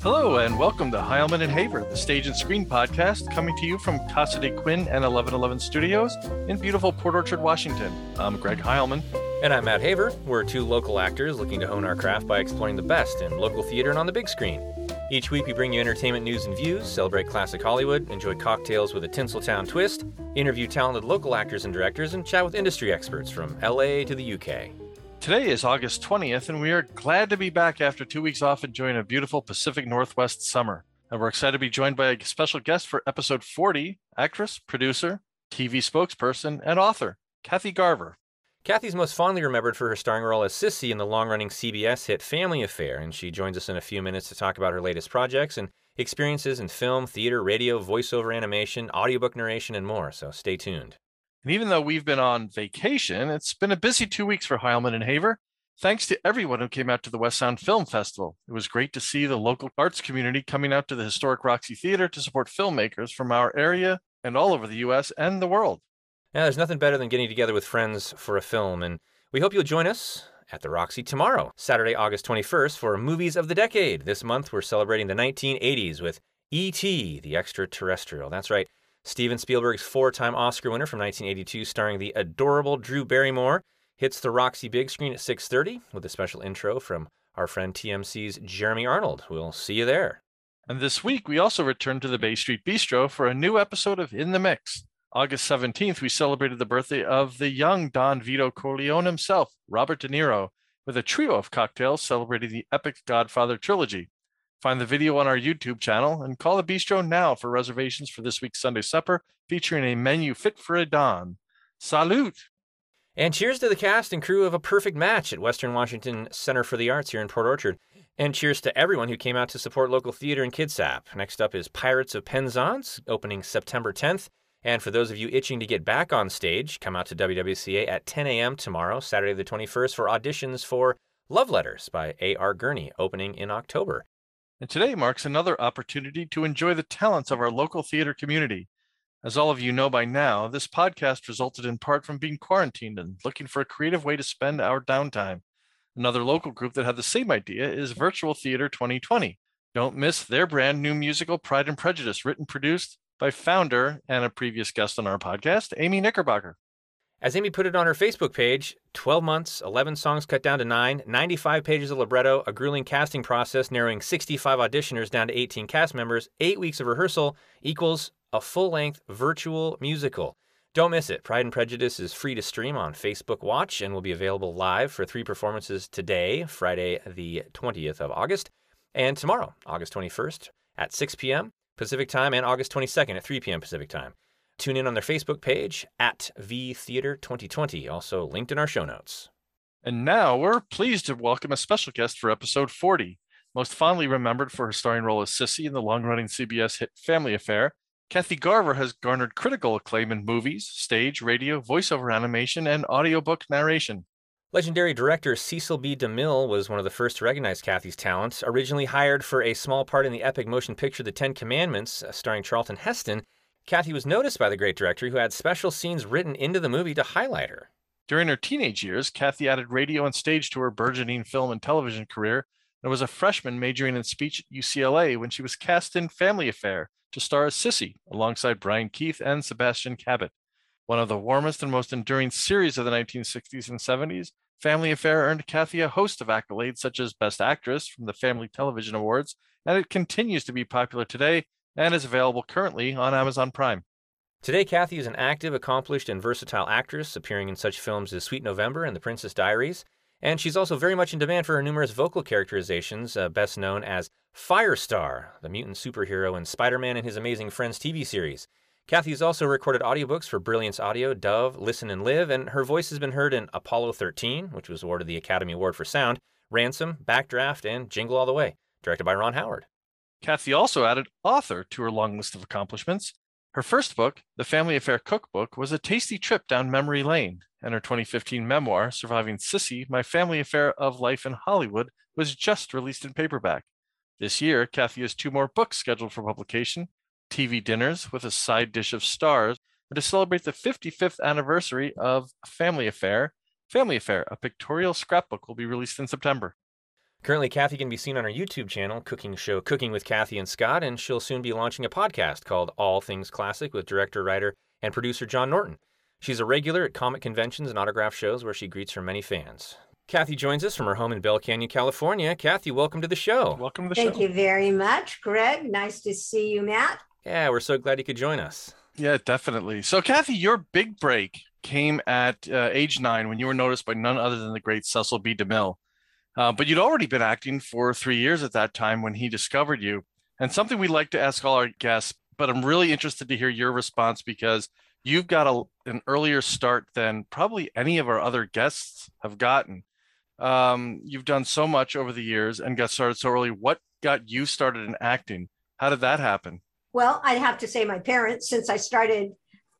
Hello, and welcome to Heilman and Haver, the stage and screen podcast, coming to you from Casa de Quinn and 1111 Studios in beautiful Port Orchard, Washington. I'm Greg Heilman. And I'm Matt Haver. We're two local actors looking to hone our craft by exploring the best in local theater and on the big screen. Each week, we bring you entertainment news and views, celebrate classic Hollywood, enjoy cocktails with a Tinseltown twist, interview talented local actors and directors, and chat with industry experts from LA to the UK. Today is August 20th, and we are glad to be back after two weeks off enjoying a beautiful Pacific Northwest summer. And we're excited to be joined by a special guest for episode 40 actress, producer, TV spokesperson, and author, Kathy Garver. Kathy's most fondly remembered for her starring role as Sissy in the long running CBS hit Family Affair, and she joins us in a few minutes to talk about her latest projects and experiences in film, theater, radio, voiceover animation, audiobook narration, and more. So stay tuned. And even though we've been on vacation, it's been a busy two weeks for Heilman and Haver. Thanks to everyone who came out to the West Sound Film Festival. It was great to see the local arts community coming out to the historic Roxy Theater to support filmmakers from our area and all over the US and the world. Yeah, there's nothing better than getting together with friends for a film, and we hope you'll join us at the Roxy tomorrow, Saturday, August 21st, for Movies of the Decade. This month, we're celebrating the 1980s with E.T., the extraterrestrial. That's right. Steven Spielberg's four-time Oscar winner from 1982, starring the adorable Drew Barrymore, hits the Roxy big screen at 6:30 with a special intro from our friend TMC's Jeremy Arnold. We'll see you there. And this week, we also returned to the Bay Street Bistro for a new episode of In the Mix. August 17th, we celebrated the birthday of the young Don Vito Corleone himself, Robert De Niro, with a trio of cocktails celebrating the epic Godfather trilogy. Find the video on our YouTube channel and call the bistro now for reservations for this week's Sunday supper featuring a menu fit for a Don. Salute! And cheers to the cast and crew of A Perfect Match at Western Washington Center for the Arts here in Port Orchard. And cheers to everyone who came out to support local theater in Kitsap. Next up is Pirates of Penzance, opening September 10th. And for those of you itching to get back on stage, come out to WWCA at 10 a.m. tomorrow, Saturday the 21st, for auditions for Love Letters by A.R. Gurney, opening in October. And today marks another opportunity to enjoy the talents of our local theater community. As all of you know by now, this podcast resulted in part from being quarantined and looking for a creative way to spend our downtime. Another local group that had the same idea is Virtual Theater 2020. Don't miss their brand new musical, Pride and Prejudice, written and produced by founder and a previous guest on our podcast, Amy Knickerbocker. As Amy put it on her Facebook page, 12 months, 11 songs cut down to 9, 95 pages of libretto, a grueling casting process narrowing 65 auditioners down to 18 cast members, 8 weeks of rehearsal equals a full length virtual musical. Don't miss it. Pride and Prejudice is free to stream on Facebook Watch and will be available live for three performances today, Friday, the 20th of August, and tomorrow, August 21st at 6 p.m. Pacific Time and August 22nd at 3 p.m. Pacific Time. Tune in on their Facebook page at V Theater 2020, also linked in our show notes. And now we're pleased to welcome a special guest for episode 40. Most fondly remembered for her starring role as Sissy in the long running CBS hit Family Affair, Kathy Garver has garnered critical acclaim in movies, stage, radio, voiceover animation, and audiobook narration. Legendary director Cecil B. DeMille was one of the first to recognize Kathy's talent. Originally hired for a small part in the epic motion picture The Ten Commandments, uh, starring Charlton Heston, Kathy was noticed by the great director who had special scenes written into the movie to highlight her. During her teenage years, Kathy added radio and stage to her burgeoning film and television career and was a freshman majoring in speech at UCLA when she was cast in Family Affair to star as Sissy alongside Brian Keith and Sebastian Cabot. One of the warmest and most enduring series of the 1960s and 70s, Family Affair earned Kathy a host of accolades such as Best Actress from the Family Television Awards, and it continues to be popular today and is available currently on Amazon Prime. Today, Kathy is an active, accomplished, and versatile actress, appearing in such films as Sweet November and The Princess Diaries. And she's also very much in demand for her numerous vocal characterizations, uh, best known as Firestar, the mutant superhero in Spider Man and His Amazing Friends TV series. Kathy has also recorded audiobooks for Brilliance Audio, Dove, Listen and Live, and her voice has been heard in Apollo 13, which was awarded the Academy Award for Sound, Ransom, Backdraft, and Jingle All the Way, directed by Ron Howard. Kathy also added author to her long list of accomplishments. Her first book, The Family Affair Cookbook, was a tasty trip down memory lane, and her 2015 memoir, Surviving Sissy My Family Affair of Life in Hollywood, was just released in paperback. This year, Kathy has two more books scheduled for publication TV Dinners with a Side Dish of Stars, and to celebrate the 55th anniversary of Family Affair, Family Affair, a pictorial scrapbook, will be released in September. Currently, Kathy can be seen on her YouTube channel, cooking show Cooking with Kathy and Scott, and she'll soon be launching a podcast called All Things Classic with director, writer, and producer John Norton. She's a regular at comic conventions and autograph shows where she greets her many fans. Kathy joins us from her home in Bell Canyon, California. Kathy, welcome to the show. Welcome to the Thank show. Thank you very much, Greg. Nice to see you, Matt. Yeah, we're so glad you could join us. Yeah, definitely. So, Kathy, your big break came at uh, age nine when you were noticed by none other than the great Cecil B. DeMille. Uh, but you'd already been acting for three years at that time when he discovered you. And something we'd like to ask all our guests, but I'm really interested to hear your response because you've got a, an earlier start than probably any of our other guests have gotten. Um, you've done so much over the years and got started so early. What got you started in acting? How did that happen? Well, I'd have to say my parents, since I started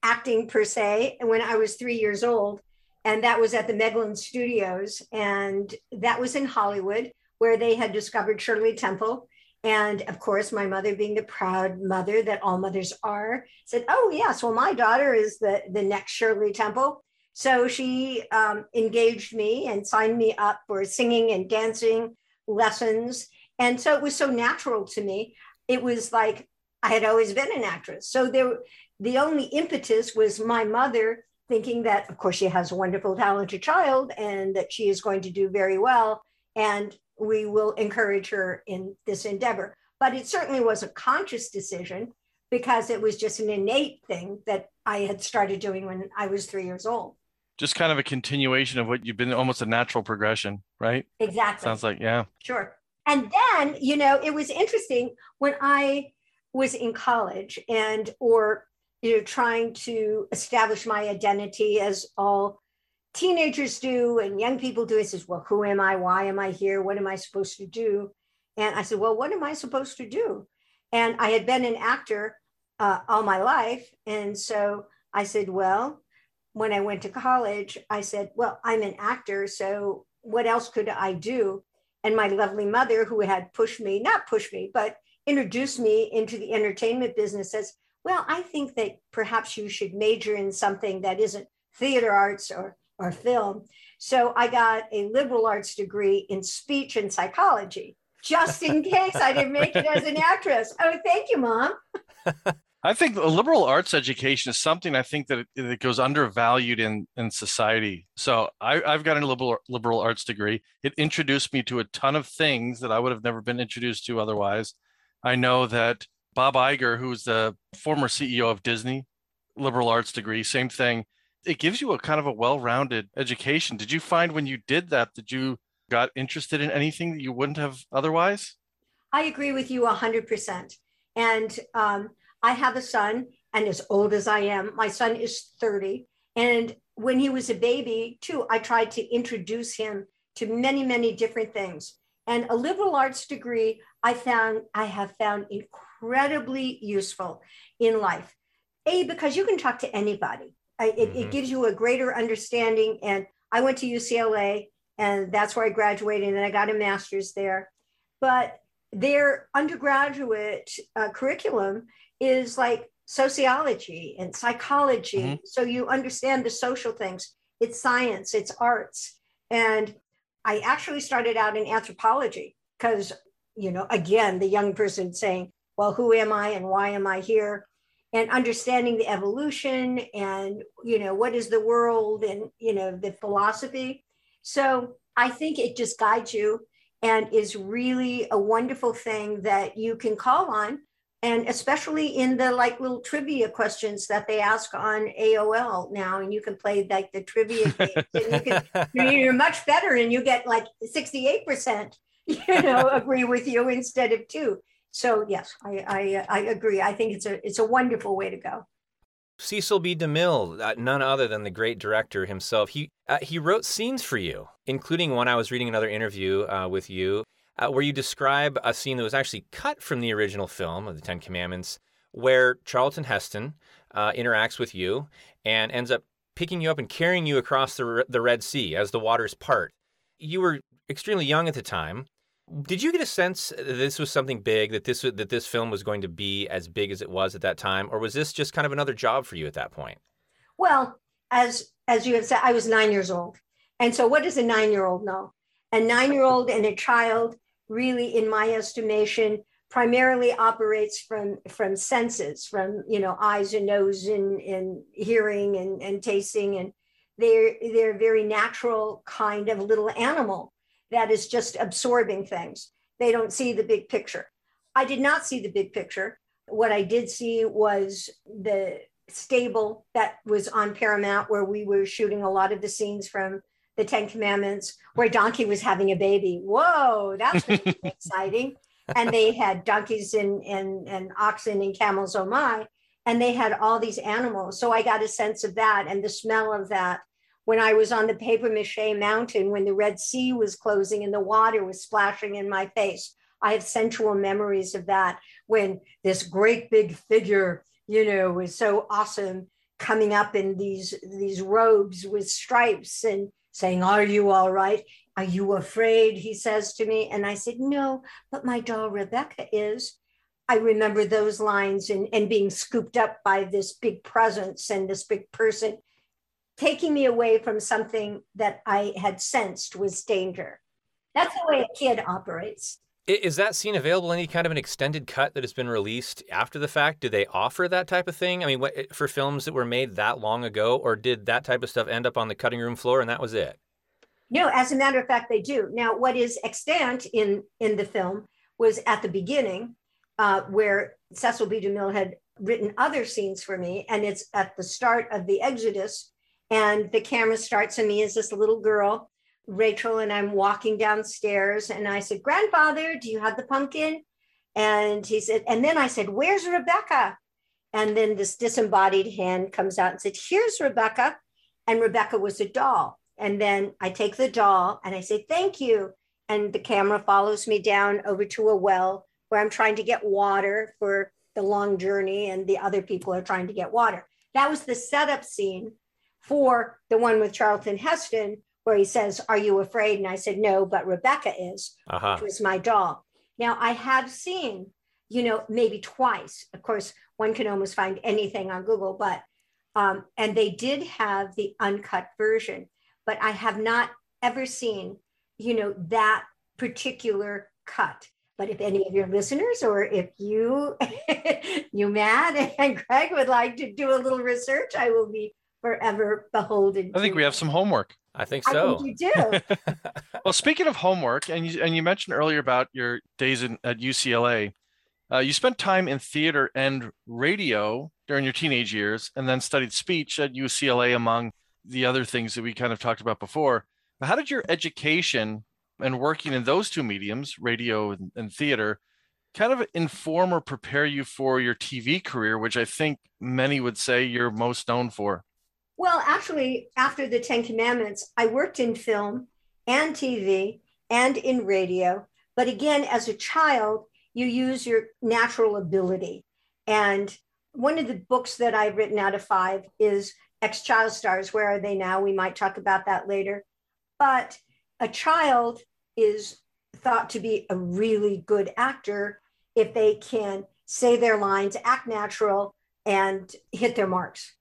acting per se and when I was three years old, and that was at the Meglin Studios, and that was in Hollywood, where they had discovered Shirley Temple. And of course, my mother, being the proud mother that all mothers are, said, "Oh yes, well my daughter is the the next Shirley Temple." So she um, engaged me and signed me up for singing and dancing lessons, and so it was so natural to me. It was like I had always been an actress. So there, the only impetus was my mother thinking that, of course, she has a wonderful, talented child and that she is going to do very well. And we will encourage her in this endeavor. But it certainly was a conscious decision because it was just an innate thing that I had started doing when I was three years old. Just kind of a continuation of what you've been almost a natural progression, right? Exactly. Sounds like, yeah. Sure. And then, you know, it was interesting when I was in college and or you know trying to establish my identity as all teenagers do and young people do. It says, well, who am I? Why am I here? What am I supposed to do? And I said, well, what am I supposed to do? And I had been an actor uh, all my life. And so I said, well, when I went to college, I said, well, I'm an actor. So what else could I do? And my lovely mother, who had pushed me, not pushed me, but introduced me into the entertainment business, says, well, I think that perhaps you should major in something that isn't theater arts or, or film. So I got a liberal arts degree in speech and psychology, just in case I didn't make it as an actress. Oh, thank you, Mom. I think liberal arts education is something I think that it, it goes undervalued in in society. So I, I've got a liberal liberal arts degree. It introduced me to a ton of things that I would have never been introduced to otherwise. I know that Bob Iger, who's the former CEO of Disney, liberal arts degree, same thing. It gives you a kind of a well-rounded education. Did you find when you did that that you got interested in anything that you wouldn't have otherwise? I agree with you 100%. And um, I have a son, and as old as I am, my son is 30. And when he was a baby, too, I tried to introduce him to many, many different things. And a liberal arts degree, I found I have found incredibly useful in life. A, because you can talk to anybody. I, it, Mhm. it gives you a greater understanding. And I went to UCLA, and that's where I graduated, and I got a master's there. But their undergraduate uh, curriculum is like sociology and psychology. Mhm. So you understand the social things. It's science, it's arts. And I actually started out in anthropology because, you know, again, the young person saying, well, who am I and why am I here? And understanding the evolution and, you know, what is the world and, you know, the philosophy. So I think it just guides you and is really a wonderful thing that you can call on and especially in the like little trivia questions that they ask on AOL now and you can play like the trivia games and you can you're much better and you get like 68% you know agree with you instead of two so yes I, I i agree i think it's a it's a wonderful way to go Cecil B. DeMille, uh, none other than the great director himself. He uh, he wrote scenes for you, including one I was reading another interview uh, with you uh, where you describe a scene that was actually cut from the original film of the Ten Commandments, where Charlton Heston uh, interacts with you and ends up picking you up and carrying you across the the Red Sea as the waters part. You were extremely young at the time. Did you get a sense that this was something big that this that this film was going to be as big as it was at that time, or was this just kind of another job for you at that point? well as as you have said i was nine years old and so what does a nine year old know A nine year old and a child, really, in my estimation, primarily operates from from senses from you know eyes and nose and, and hearing and, and tasting. And they're they're a very natural kind of little animal that is just absorbing things. They don't see the big picture. I did not see the big picture. What i did see was the stable that was on paramount where we were shooting a lot of the scenes from the ten commandments where donkey was having a baby whoa that's exciting and they had donkeys and, and, and oxen and camels, oh my. And they had all these animals. So I got a sense of that and the smell of that. When I was on the paper mache mountain, when the Red Sea was closing and the water was splashing in my face, I have sensual memories of that when this great big figure, you know, was so awesome coming up in these these robes with stripes and saying, Are you all right? Are you afraid? He says to me. And I said, No, but my doll Rebecca is. I remember those lines and, and being scooped up by this big presence and this big person, taking me away from something that I had sensed was danger. That's the way a kid operates. Is that scene available any kind of an extended cut that has been released after the fact? Do they offer that type of thing? I mean, what, for films that were made that long ago, or did that type of stuff end up on the cutting room floor and that was it? No, as a matter of fact, they do. Now, what is extant in in the film was at the beginning, uh, where Cecil B. DeMille had written other scenes for me, and it's at the start of the Exodus, and the camera starts on me as this little girl, Rachel, and I'm walking downstairs, and I said, "Grandfather, do you have the pumpkin?" And he said, and then I said, "Where's Rebecca?" And then this disembodied hand comes out and said, "Here's Rebecca," and Rebecca was a doll. And then I take the doll and I say, thank you. And the camera follows me down over to a well where I'm trying to get water for the long journey, and the other people are trying to get water. That was the setup scene for the one with Charlton Heston, where he says, Are you afraid? And I said, No, but Rebecca is, uh-huh. which was my doll. Now, I have seen, you know, maybe twice. Of course, one can almost find anything on Google, but, um, and they did have the uncut version but I have not ever seen, you know, that particular cut. But if any of your listeners or if you, you Matt and Greg would like to do a little research, I will be forever beholden. I think we have some homework. I think so. I think you do. well, speaking of homework, and you, and you mentioned earlier about your days in, at UCLA, uh, you spent time in theater and radio during your teenage years, and then studied speech at UCLA, among the other things that we kind of talked about before. How did your education and working in those two mediums, radio and, and theater, kind of inform or prepare you for your TV career, which I think many would say you're most known for? Well, actually, after the Ten Commandments, I worked in film and TV and in radio. But again, as a child, you use your natural ability. And one of the books that I've written out of five is ex child stars. Where are they now? We might talk about that later. But a child is thought to be a really good actor if they can say their lines, act natural, and hit their marks.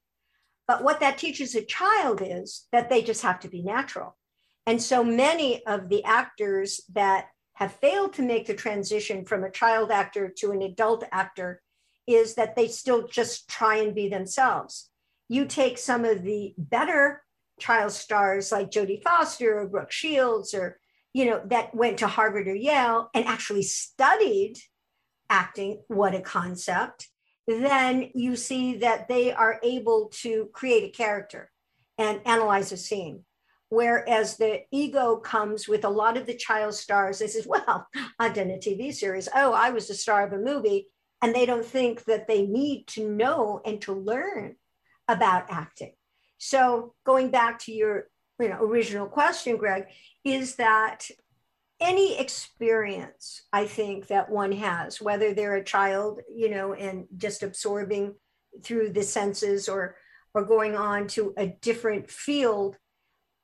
But what that teaches a child is that they just have to be natural. And so many of the actors that have failed to make the transition from a child actor to an adult actor is that they still just try and be themselves you take some of the better child stars like Jodie Foster or Brooke Shields or, you know, that went to Harvard or Yale and actually studied acting, what a concept, then you see that they are able to create a character and analyze a scene. Whereas the ego comes with a lot of the child stars. They say, well, I've done a TV series. Oh, I was the star of a movie. And they don't think that they need to know and to learn about acting. So going back to your you know, original question, Greg, is that any experience I think that one has, whether they're a child, you know, and just absorbing through the senses or or going on to a different field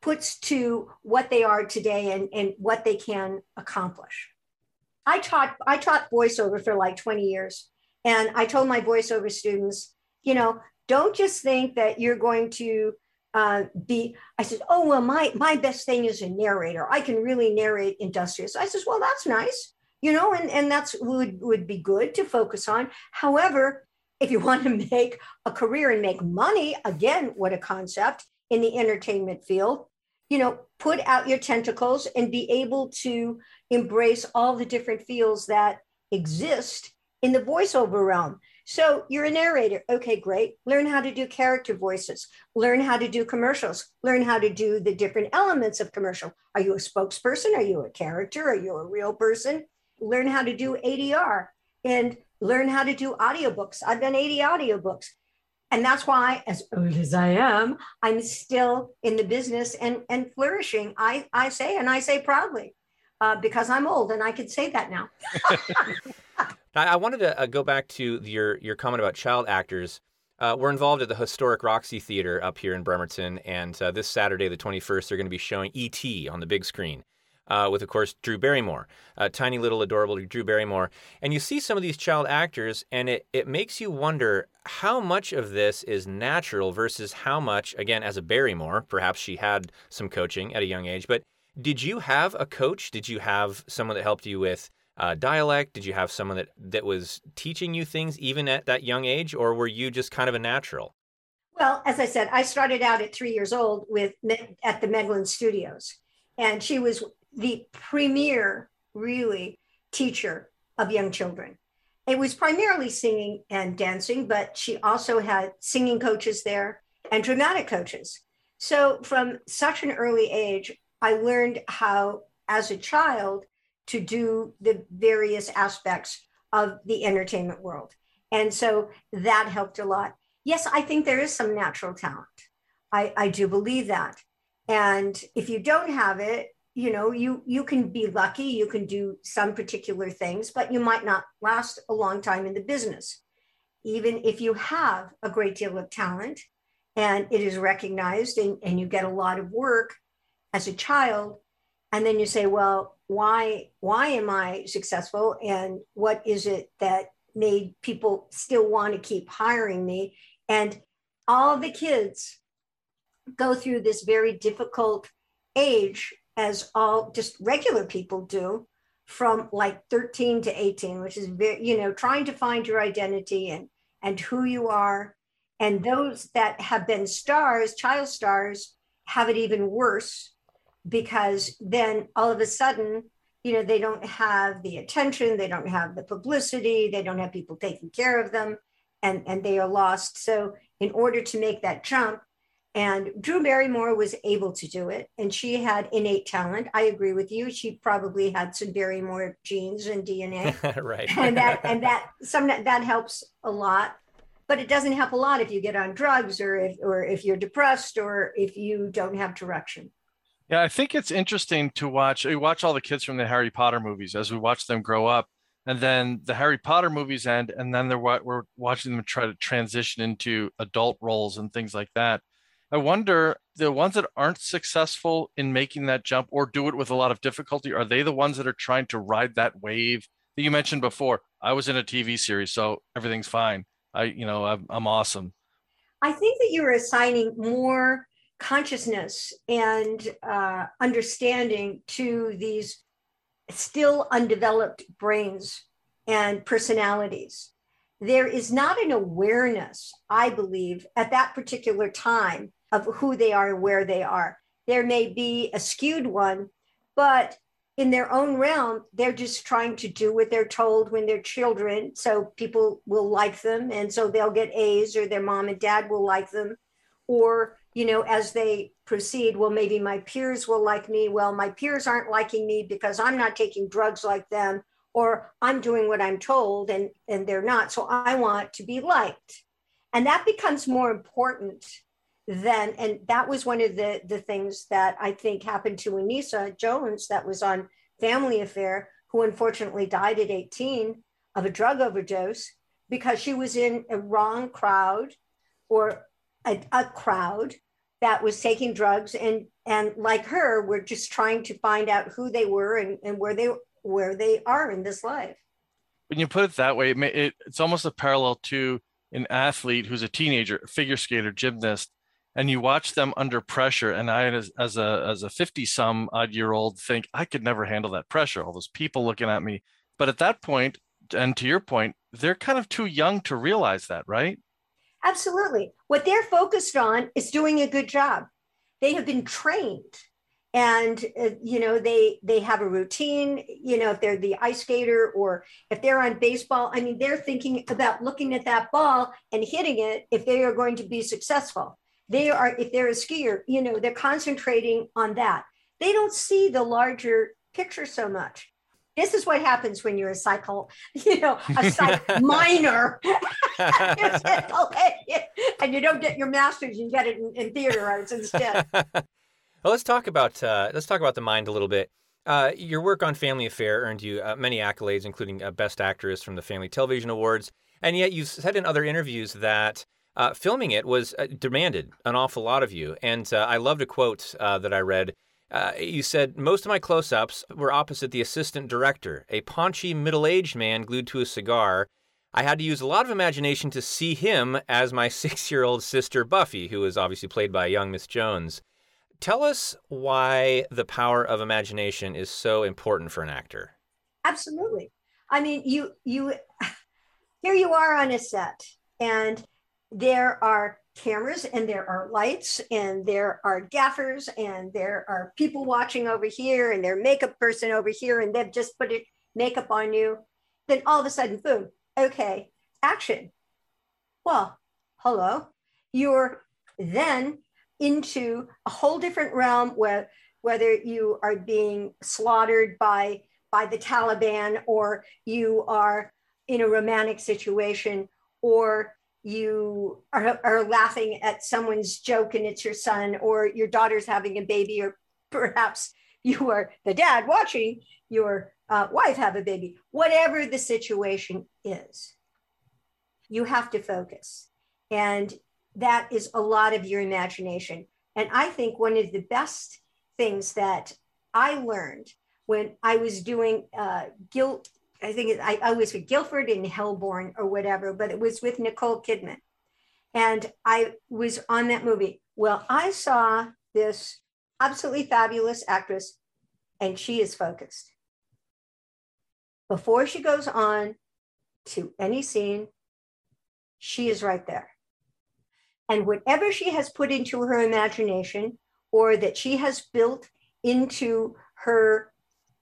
puts to what they are today and, and what they can accomplish. I taught I taught voiceover for like 20 years. And I told my voiceover students, you know, don't just think that you're going to uh, be i said oh well my my best thing is a narrator. I can really narrate industrious. I says well that's nice you know and and that's would would be good to focus on. However if you want to make a career and make money again what a concept in the entertainment field you know put out your tentacles and be able to embrace all the different fields that exist in the voiceover realm so you're a narrator. Okay, great. Learn how to do character voices. Learn how to do commercials. Learn how to do the different elements of commercial. Are you a spokesperson? Are you a character? Are you a real person? Learn how to do ADR and learn how to do audiobooks. I've done 80 audiobooks. And that's why, as old as I am, I'm still in the business and, and flourishing. I, I say, and I say proudly, uh, because I'm old and I can say that now. I wanted to uh, go back to your your comment about child actors. Uh, we're involved at the historic Roxy Theater up here in Bremerton, and uh, this Saturday, the 21st, they're going to be showing E.T. on the big screen. Uh, with, of course, Drew Barrymore, tiny little adorable Drew Barrymore. And you see some of these child actors, and it, it makes you wonder how much of this is natural versus how much, again, as a Barrymore, perhaps she had some coaching at a young age, but did you have a coach? Did you have someone that helped you with uh, dialect? Did you have someone that, that was teaching you things even at that young age, or were you just kind of a natural? Well, as I said, I started out at three years old with at the Meglin Studios, and she was the premier, really, teacher of young children. It was primarily singing and dancing, but she also had singing coaches there and dramatic coaches. So, from such an early age, I learned how, as a child, to do the various aspects of the entertainment world. And so that helped a lot. Yes, I think there is some natural talent. I, I do believe that. And if you don't have it, you know, you you can be lucky, you can do some particular things, but you might not last a long time in the business. Even if you have a great deal of talent and it is recognized and, and you get a lot of work as a child, and then you say, well, why why am i successful? And what is it that made people still want to keep hiring me? And all the kids go through this very difficult age as all just regular people do from like 13 to 18 which is very you know trying to find your identity and and who you are. And those that have been stars child stars have it even worse because then all of a sudden you know they don't have the attention they don't have the publicity they don't have people taking care of them and and they are lost. So in order to make that jump and drew barrymore was able to do it and she had innate talent. I agree with you. She probably had some barrymore genes and dna right. And that and that some that helps a lot but it doesn't help a lot if you get on drugs or if or if you're depressed or if you don't have direction yeah, I think it's interesting to watch. We watch all the kids from the Harry Potter movies as we watch them grow up, and then the Harry Potter movies end, and then they're we're watching them try to transition into adult roles and things like that. I wonder the ones that aren't successful in making that jump or do it with a lot of difficulty are they the ones that are trying to ride that wave that you mentioned before? I was in a TV series, so everything's fine. I, you know, I'm, I'm awesome. I think that you're assigning more consciousness and uh, understanding to these still undeveloped brains and personalities. There is not an awareness, I believe, at that particular time of who they are and where they are. There may be a skewed one, but in their own realm, they're just trying to do what they're told when they're children. So people will like them. And so they'll get A's, or their mom and dad will like them. Or you know, as they proceed, well, maybe my peers will like me. Well, my peers aren't liking me because I'm not taking drugs like them, or I'm doing what I'm told and, and they're not. So I want to be liked. And that becomes more important than, and that was one of the, the things that I think happened to Anissa Jones that was on Family Affair, who unfortunately died at 18 of a drug overdose because she was in a wrong crowd or a, a crowd that was taking drugs and and like her were just trying to find out who they were and, and where they where they are in this life. When you put it that way it, it, it's almost a parallel to an athlete who's a teenager figure skater gymnast and you watch them under pressure. And i as, as a as a 50 some odd year old think i could never handle that pressure all those people looking at me. But at that point and to your point they're kind of too young to realize that right absolutely. What they're focused on is doing a good job. They have been trained and uh, you know they they have a routine you know if they're the ice skater or if they're on baseball i mean they're thinking about looking at that ball and hitting it if they are going to be successful. They are if they're a skier you know they're concentrating on that. They don't see the larger picture so much this is what happens when you're a cycle you know a psych minor and you don't get your master's you get it in, in theater arts instead well, let's talk about uh, let's talk about the mind a little bit. Uh, your work on Family Affair earned you uh, many accolades, including uh, Best Actress from the Family Television Awards, and yet you've said in other interviews that uh, filming it was uh, demanded an awful lot of you. And I loved a quote that I read. Uh, you said, Most of my close ups were opposite the assistant director, a paunchy, middle aged man glued to a cigar. I had to use a lot of imagination to see him as my six year old sister Buffy, who was obviously played by young Miss Jones. Tell us why the power of imagination is so important for an actor. Absolutely. I mean, you you here you are on a set and there are cameras and there are lights and there are gaffers and there are people watching over here and their makeup person over here and they've just put it makeup on you. Then all of a sudden boom okay action. Well hello you're then into a whole different realm where whether you are being slaughtered by by the Taliban or you are in a romantic situation or you are, are laughing at someone's joke and it's your son or your daughter's having a baby or perhaps you are the dad watching your uh, wife have a baby whatever the situation is you have to focus and that is a lot of your imagination. And I think one of the best things that I learned when I was doing uh, guilt, I think I, I was with Guilford and Hellbourne or whatever, but it was with Nicole Kidman. And I was on that movie. Well, I saw this absolutely fabulous actress, and she is focused. Before she goes on to any scene, she is right there. And whatever she has put into her imagination or that she has built into her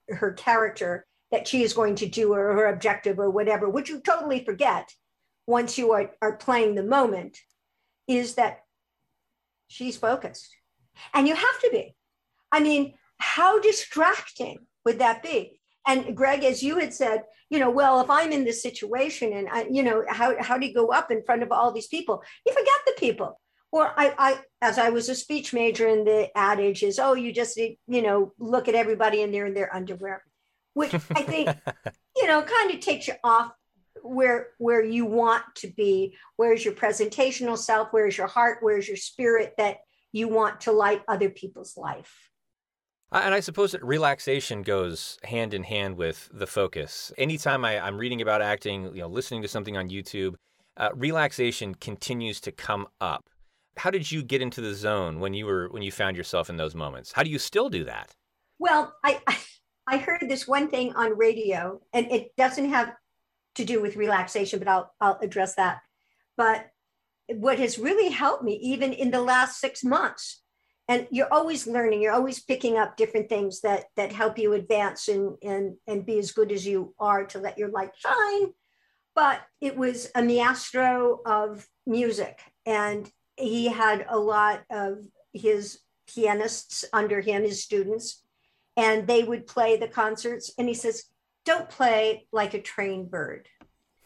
her character that she is going to do or her objective or whatever, which you totally forget once you are, are playing the moment, is that she's focused. And you have to be. I mean, how distracting would that be? And Greg, as you had said, you know, well, if I'm in this situation and I, you know, how, how do you go up in front of all these people? You forget the people. Or I, I, as I was a speech major, and the adage is, oh, you just, you know, look at everybody and they're in their underwear, which I think, you know, kind of takes you off where where you want to be. Where's your presentational self? Where's your heart? Where's your spirit that you want to light other people's life? And I suppose that relaxation goes hand in hand with the focus. Anytime I, am reading about acting, you know, listening to something on YouTube, uh, relaxation continues to come up. How did you get into the zone when you were when you found yourself in those moments? How do you still do that? Well, I I heard this one thing on radio, and it doesn't have to do with relaxation, but I'll I'll address that. But what has really helped me, even in the last six months, and you're always learning you're always picking up different things that that help you advance and and and be as good as you are to let your light shine but it was a maestro of music and he had a lot of his pianists under him his students and they would play the concerts and he says don't play like a trained bird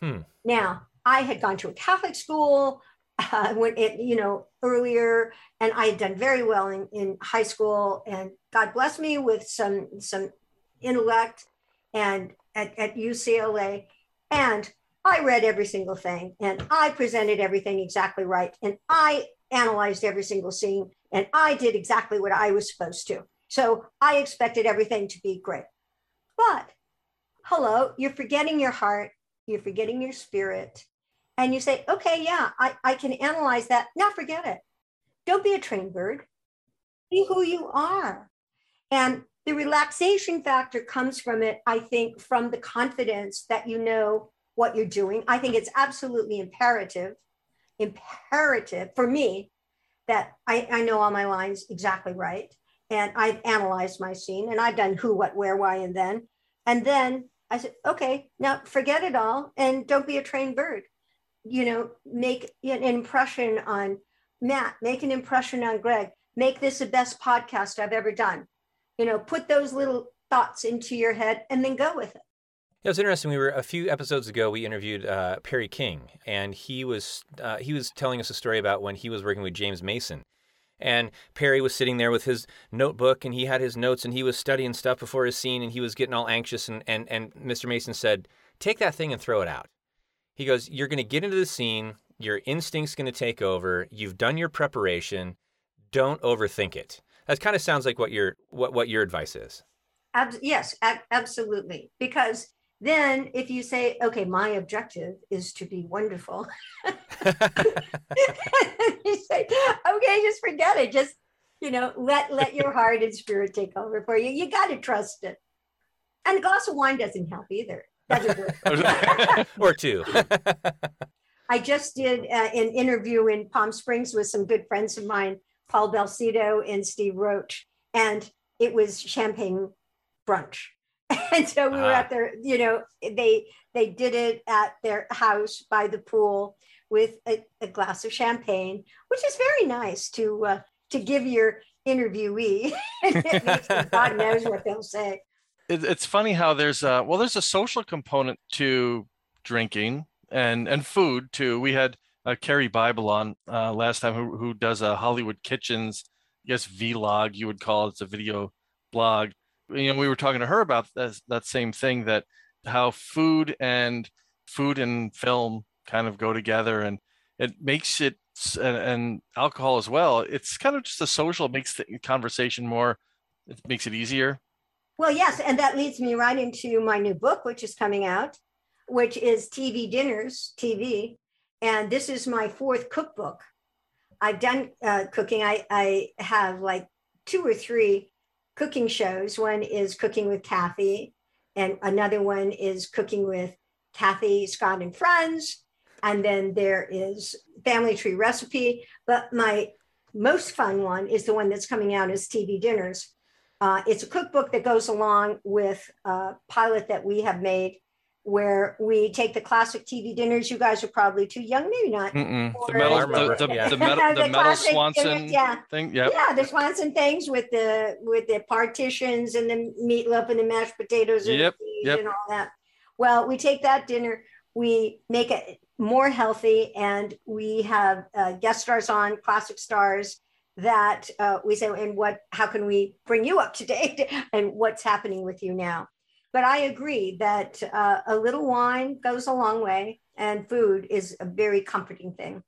hmm. now i had gone to a catholic school uh, when it, you know, earlier, and I had done very well in, in high school, and God bless me with some some intellect, and at, at UCLA, and I read every single thing, and I presented everything exactly right, and I analyzed every single scene, and I did exactly what I was supposed to. So I expected everything to be great, but hello, you're forgetting your heart, you're forgetting your spirit, and you say, okay, yeah, I, I can analyze that. Now forget it. don't be a trained bird. Be who you are. And the relaxation factor comes from it, I think, from the confidence that you know what you're doing. I think it's absolutely imperative, imperative for me that I, I know all my lines exactly right. And I've analyzed my scene and I've done who, what, where, why, and then. And then I said, okay, now forget it all and don't be a trained bird. You know, make an impression on Matt, make an impression on Greg, make this the best podcast I've ever done. You know, put those little thoughts into your head and then go with it. It was interesting. We were a few episodes ago. We interviewed uh, Perry King, and he was uh, he was telling us a story about when he was working with James Mason, and Perry was sitting there with his notebook, and he had his notes, and he was studying stuff before his scene, and he was getting all anxious, and and and Mr. Mason said, "Take that thing and throw it out." He goes, "You're going to get into the scene. Your instinct's going to take over. You've done your preparation. Don't overthink it." That kind of sounds like what your what what your advice is. Ab- yes, ab- absolutely. Because then if you say, okay, my objective is to be wonderful, okay, just forget it. Just, you know, let let your heart and spirit take over for you. You got to trust it. And a glass of wine doesn't help either. or two. I just did uh, an interview in Palm Springs with some good friends of mine, Paul Belcito and Steve Roach, and it was champagne brunch. and so we uh-huh. were at their you know they they did it at their house by the pool with a, a glass of champagne which is very nice to uh, to give your interviewee. God knows what they'll say. It, it's funny how there's a well there's a social component to drinking and and food too. We had uh, Carrie Bible on uh, last time who, who does a Hollywood Kitchens I guess vlog you would call it. It's a video blog. You know we were talking to her about that, that same thing that how food and food and film kind of go together and it makes it and, and alcohol as well it's kind of just a social it makes the conversation more it makes it easier well yes and that leads me right into my new book which is coming out which is tv dinners tv and this is my fourth cookbook i've done uh, cooking I, I have like two or three cooking shows. One is Cooking with Kathy, and another one is Cooking with Kathy, Scott, and Friends. And then there is Family Tree Recipe. But my most fun one is the one that's coming out as TV Dinners. Uh, it's a cookbook that goes along with a pilot that we have made where we take the classic TV dinners. You guys are probably too young, maybe not. The metal, the, the, yeah. the, metal, the, the metal Swanson yeah. thing. Yeah, yeah, the Swanson things with the with the partitions and the meatloaf and the mashed potatoes and, yep. Yep. and all that. Well, we take that dinner, we make it more healthy, and we have uh, guest stars on, classic stars that uh, we say, and what? How can we bring you up to date? and what's happening with you now? But I agree that uh, a little wine goes a long way, and food is a very comforting thing.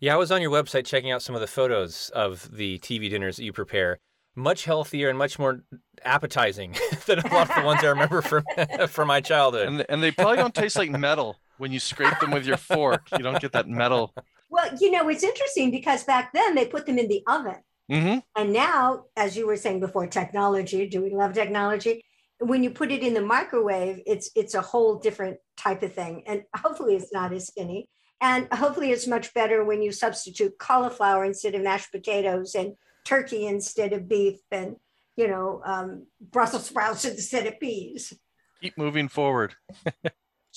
Yeah, I was on your website checking out some of the photos of the TV dinners that you prepare. Much healthier and much more appetizing than a lot of the ones I remember from from my childhood. And, and they probably don't taste like metal when you scrape them with your fork. You don't get that metal. Well, you know, it's interesting because back then they put them in the oven. Mm-hmm. And now, as you were saying before, technology, do we love technology? when you put it in the microwave, it's it's a whole different type of thing. And hopefully it's not as skinny. And hopefully it's much better when you substitute cauliflower instead of mashed potatoes and turkey instead of beef and you know um, Brussels sprouts instead of peas. Keep moving forward.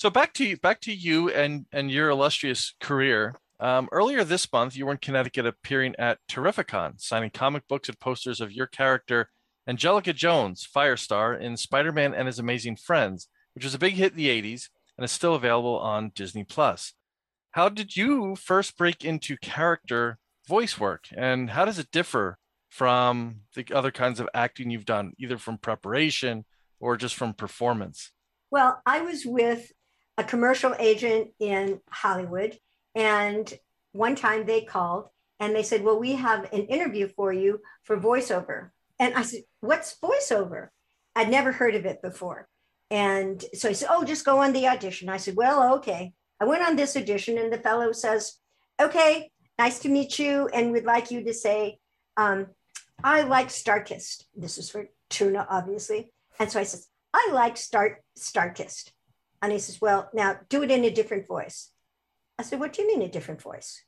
So back to you, back to you and and your illustrious career. Um, earlier this month, you were in Connecticut appearing at Terrificon, signing comic books and posters of your character Angelica Jones, Firestar, in Spider Man and His Amazing Friends, which was a big hit in the 80s and is still available on Disney Plus. How did you first break into character voice work, and how does it differ from the other kinds of acting you've done, either from preparation or just from performance? Well, I was with a commercial agent in Hollywood, and one time they called and they said, Well, we have an interview for you for voiceover. And I said, What's voiceover? I'd never heard of it before. And so he said, Oh, just go on the audition. I said, Well, okay. I went on this audition, and the fellow says, Okay, nice to meet you, and we'd like you to say, um, I like Starkist. This is for Tuna, obviously. And so I said, I like Star Starkist. And he says, Well, now do it in a different voice. I said, What do you mean a different voice?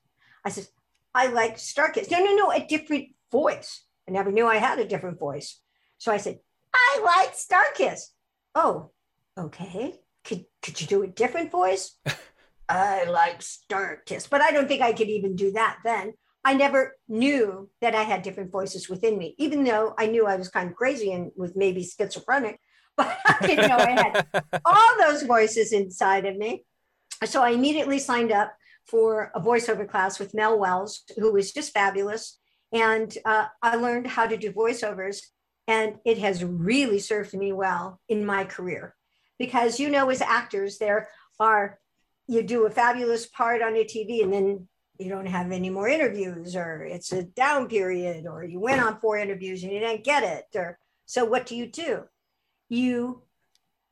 I said, I like Starkist. No, no, no, a different voice. I never knew I had a different voice. So I said, I like Starkist. Oh, okay. Could could you do a different voice? I like Starkist. But I don't think I could even do that then. I never knew that I had different voices within me, even though I knew I was kind of crazy and was maybe schizophrenic, but I didn't know I had all those voices inside of me. So I immediately signed up for a voiceover class with Mel Wells, who was just fabulous. And uh, I learned how to do voiceovers, and it has really served me well in my career. Because, you know, as actors, there are, you do a fabulous part on a TV, and then you don't have any more interviews or it's a down period or you went on four interviews and you didn't get it or so what do you do you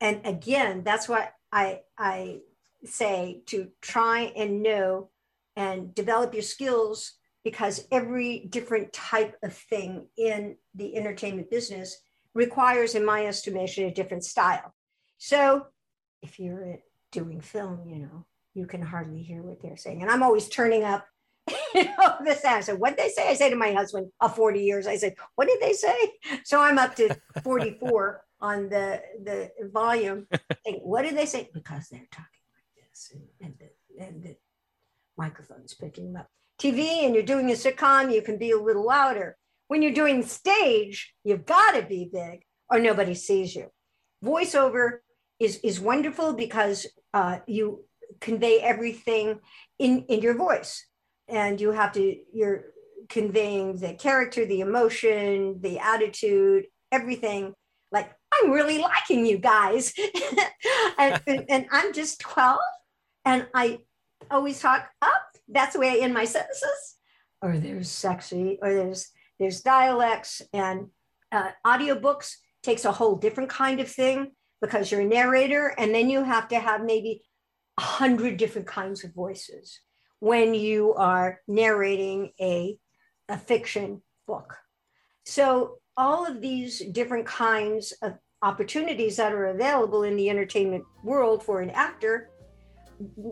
and again that's what i i say to try and know and develop your skills because every different type of thing in the entertainment business requires in my estimation a different style so if you're doing film you know you can hardly hear what they're saying. And I'm always turning up, you know, this I said, what they say? I say to my husband of 40 years, I said, what did they say? So I'm up to 44 on the the volume. what did they say? Because they're talking like this, and, and the, and the microphone's picking them up. TV and you're doing a sitcom, you can be a little louder. When you're doing stage, you've got to be big or nobody sees you. Voiceover is is wonderful because uh, you convey everything in in your voice and you have to you're conveying the character the emotion the attitude everything like i'm really liking you guys and, and, i'm just 12 and i always talk up that's the way i end my sentences or there's sexy or there's there's dialects and uh, audiobooks takes a whole different kind of thing because you're a narrator and then you have to have maybe a hundred different kinds of voices when you are narrating a, a fiction book. So all of these different kinds of opportunities that are available in the entertainment world for an actor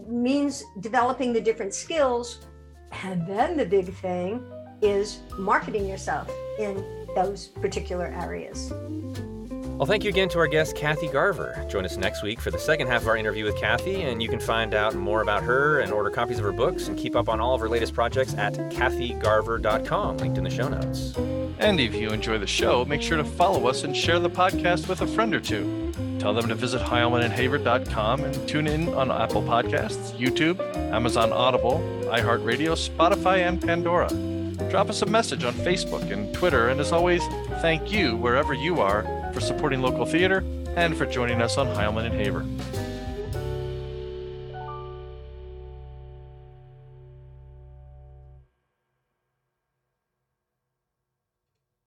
means developing the different skills. And then the big thing is marketing yourself in those particular areas. Well, thank you again to our guest, Kathy Garver. Join us next week for the second half of our interview with Kathy, and you can find out more about her and order copies of her books and keep up on all of her latest projects at kathygarver.com, linked in the show notes. And if you enjoy the show, make sure to follow us and share the podcast with a friend or two. Tell them to visit heilmanandhaver.com and tune in on Apple Podcasts, YouTube, Amazon Audible, iHeartRadio, Spotify, and Pandora. Drop us a message on Facebook and Twitter, and as always, thank you wherever you are for supporting local theater and for joining us on Heilman and Haver.